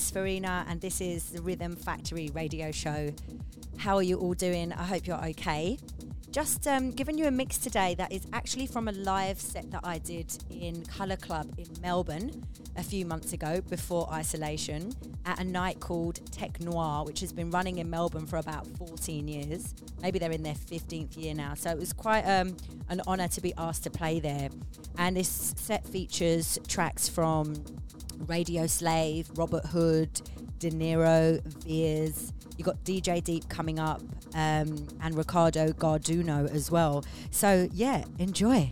Miss Farina, and this is the Rhythm Factory radio show. How are you all doing? I hope you're okay. Just um, giving you a mix today that is actually from a live set that I did in Colour Club in Melbourne a few months ago before isolation at a night called Tech Noir, which has been running in Melbourne for about 14 years. Maybe they're in their 15th year now. So it was quite um, an honour to be asked to play there. And this set features tracks from Radio Slave, Robert Hood, De Niro, Veers. You got DJ Deep coming up, um, and Ricardo Garduno as well. So yeah, enjoy.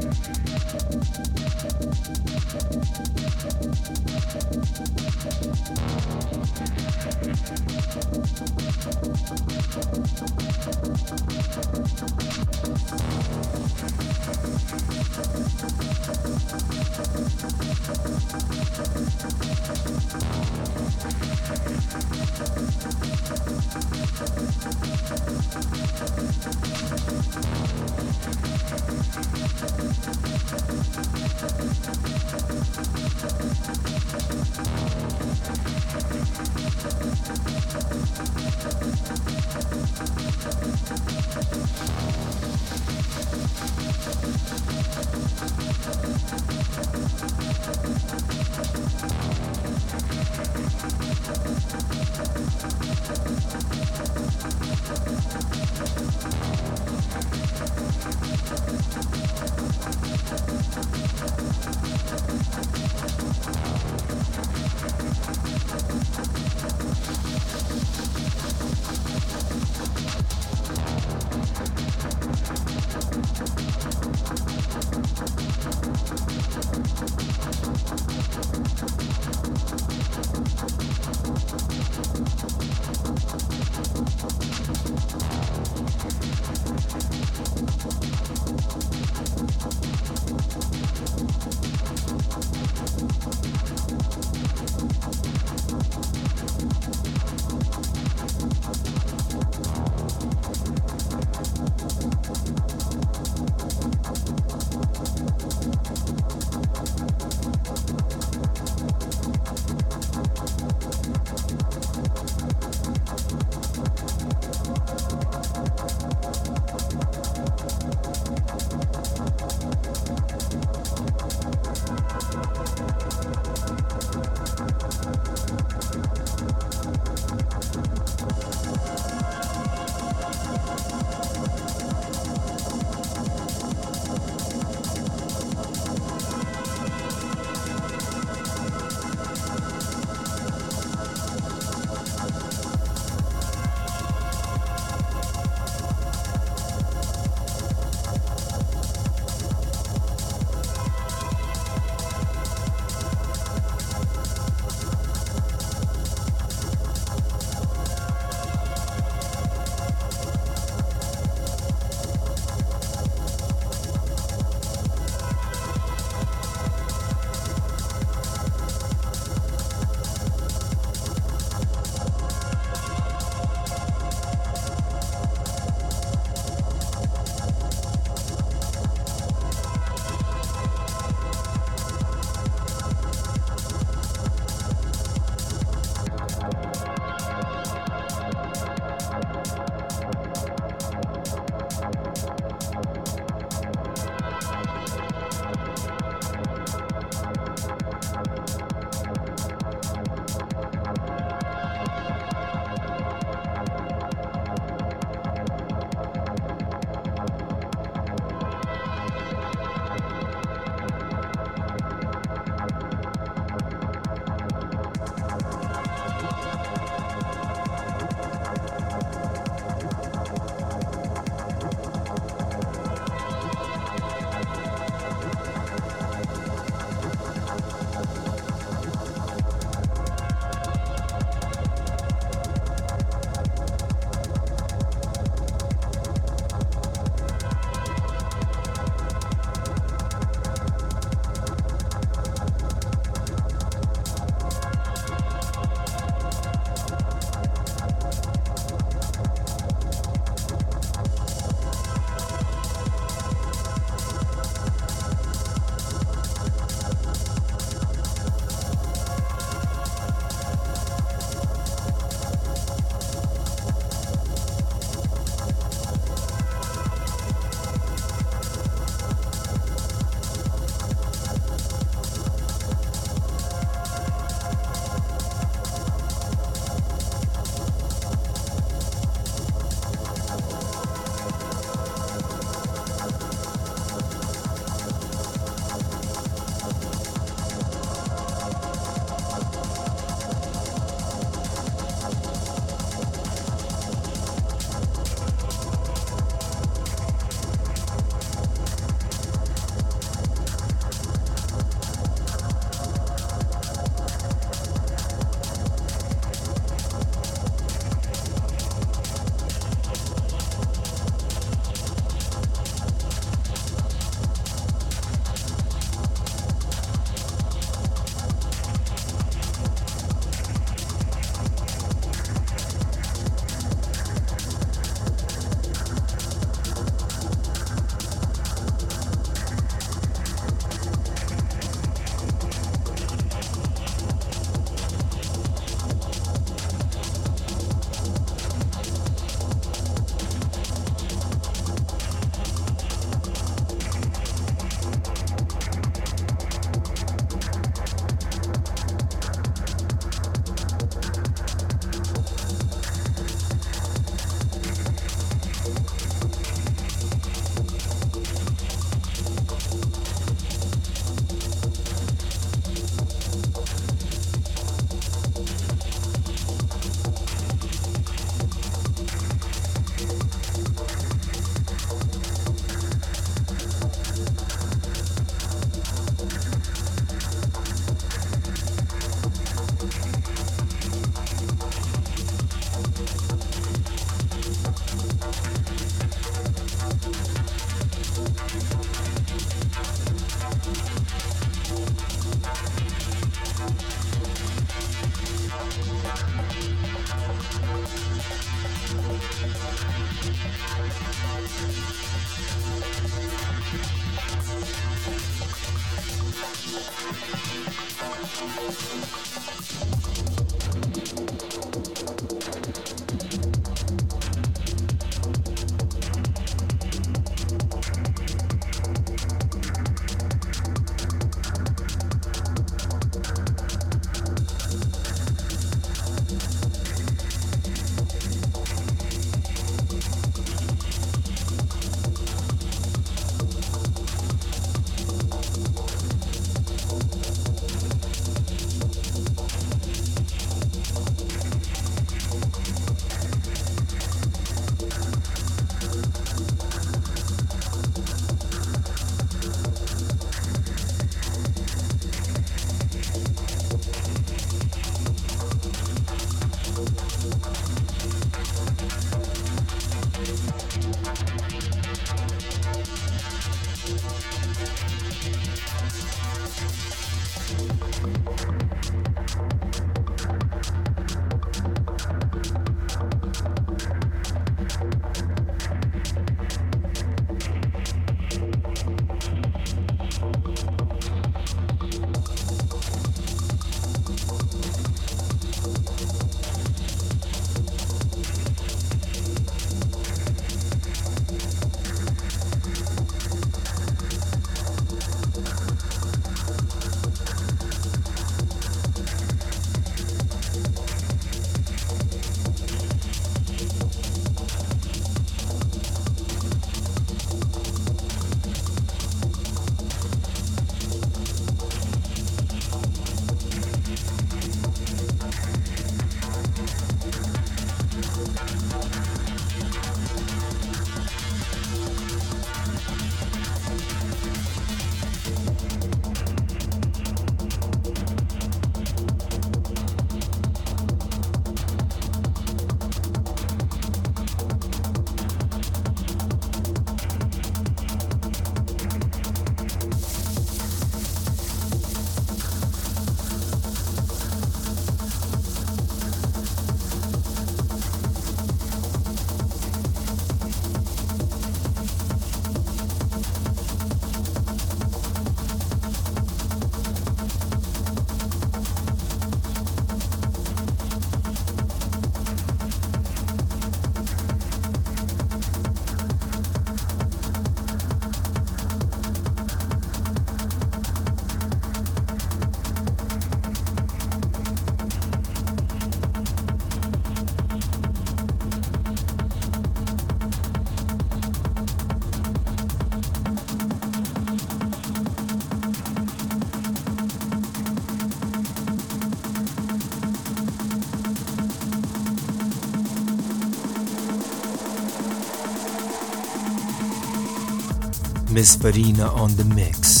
Miss Farina on the mix.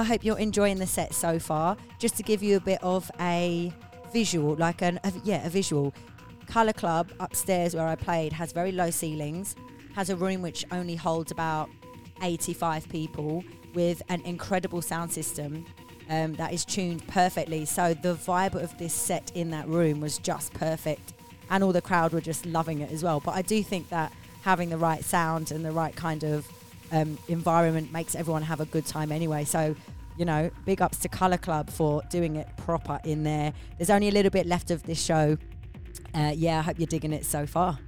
I hope you're enjoying the set so far. Just to give you a bit of a visual, like an a, yeah, a visual. Color Club upstairs where I played has very low ceilings, has a room which only holds about 85 people with an incredible sound system um, that is tuned perfectly. So the vibe of this set in that room was just perfect, and all the crowd were just loving it as well. But I do think that having the right sound and the right kind of um, environment makes everyone have a good time anyway. So, you know, big ups to Color Club for doing it proper in there. There's only a little bit left of this show. Uh, yeah, I hope you're digging it so far.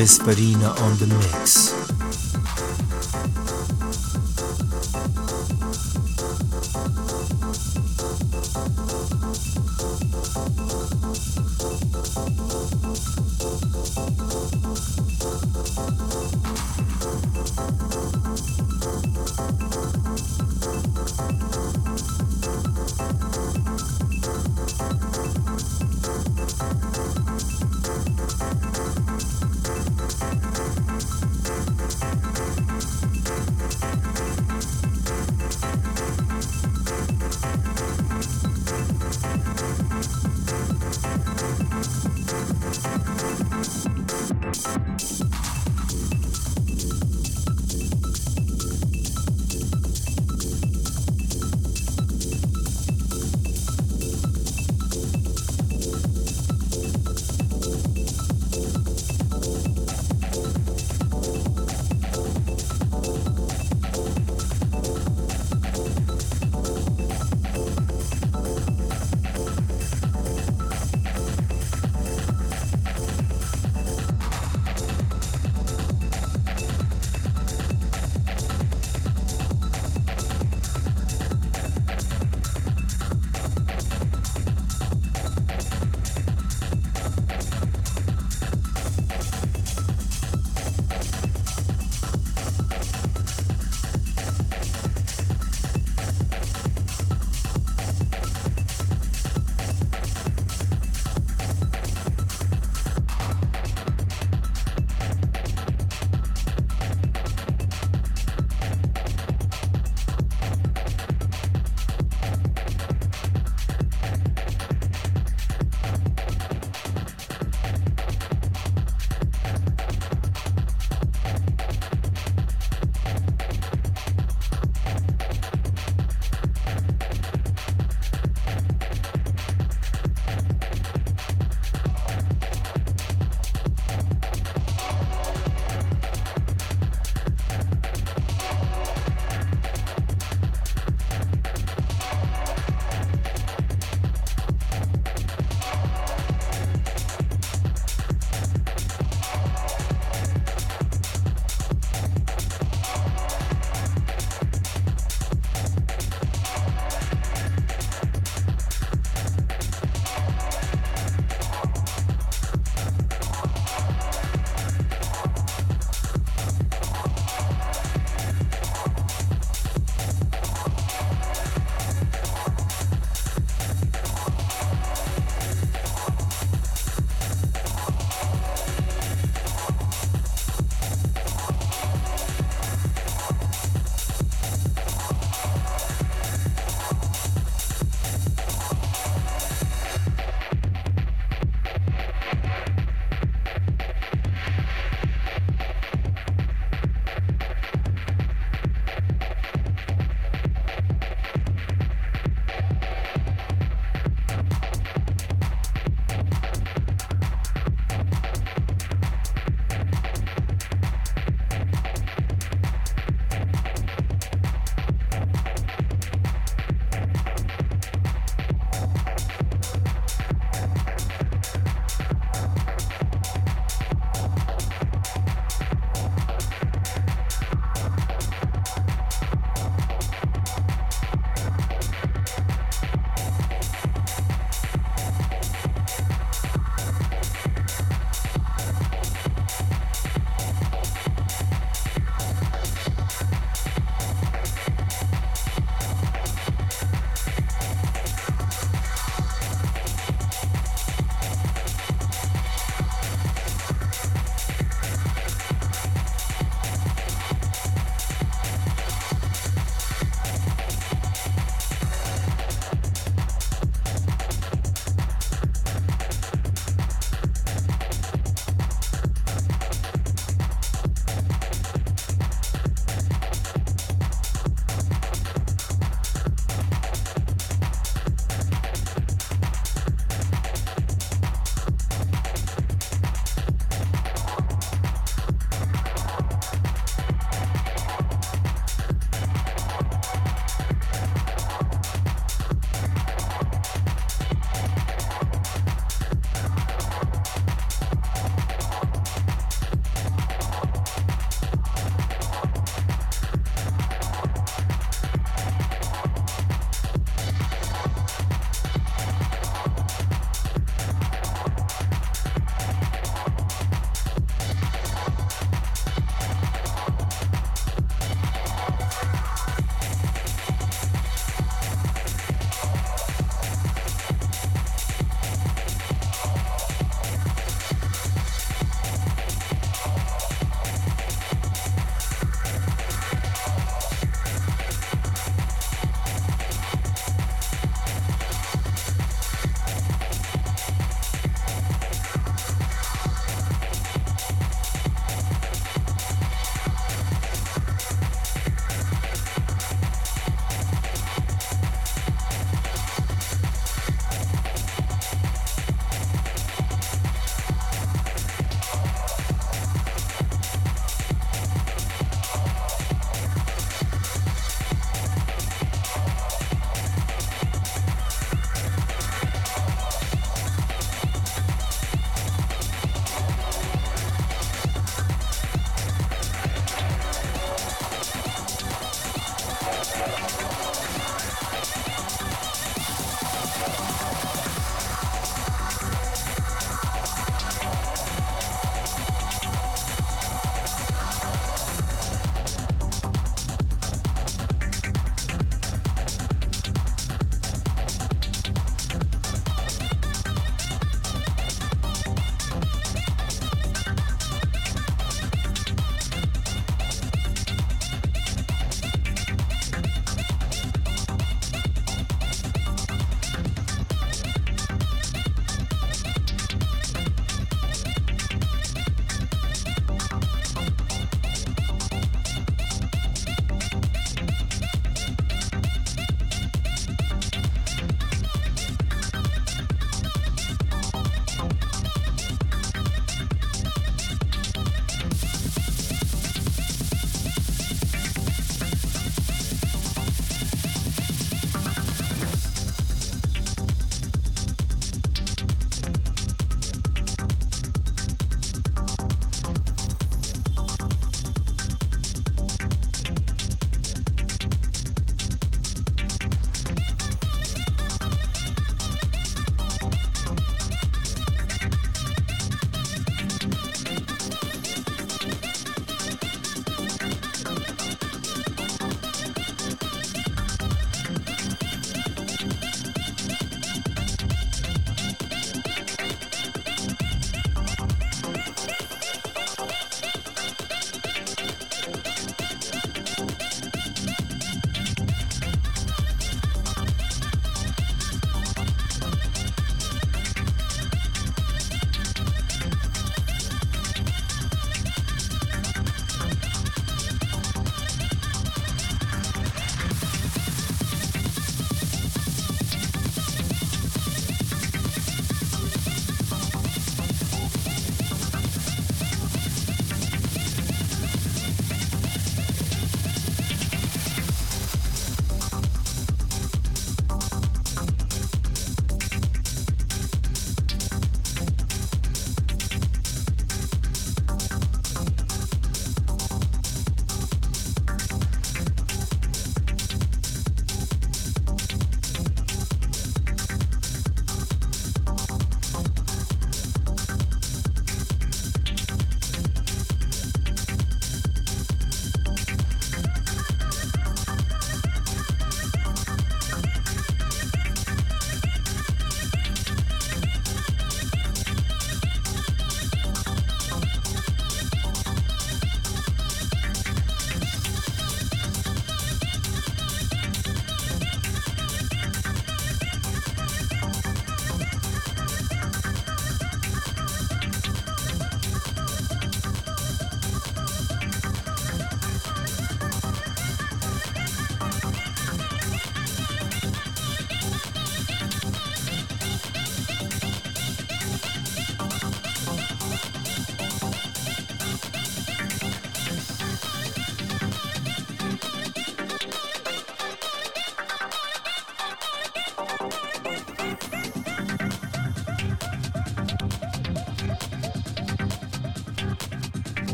Miss Farina on the mix.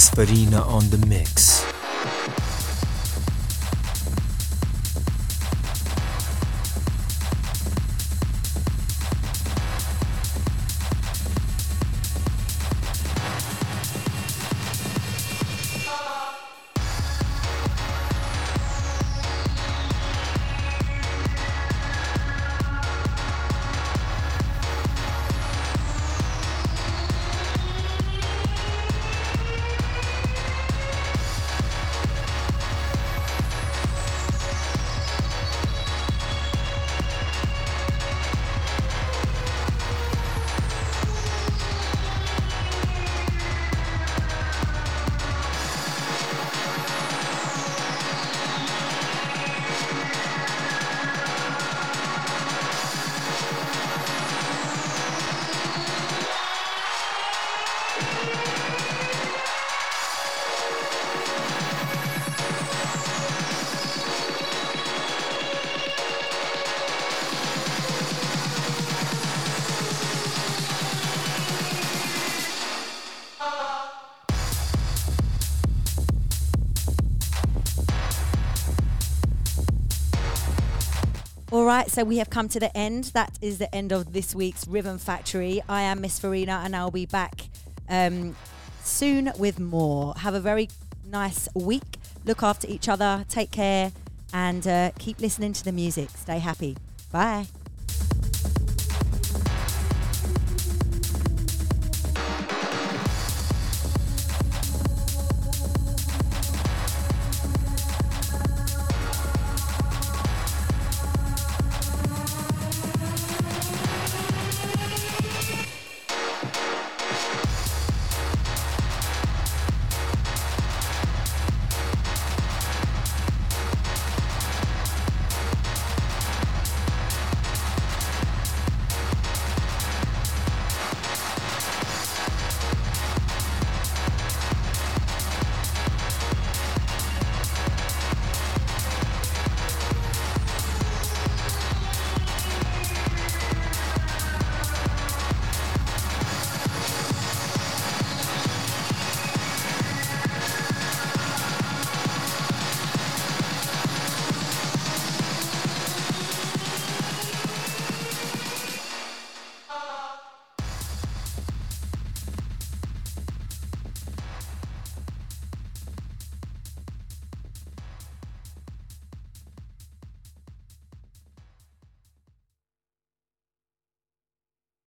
Miss Farina on the mix. Right, so we have come to the end. That is the end of this week's Rhythm Factory. I am Miss Farina, and I'll be back um, soon with more. Have a very nice week. Look after each other. Take care, and uh, keep listening to the music. Stay happy. Bye.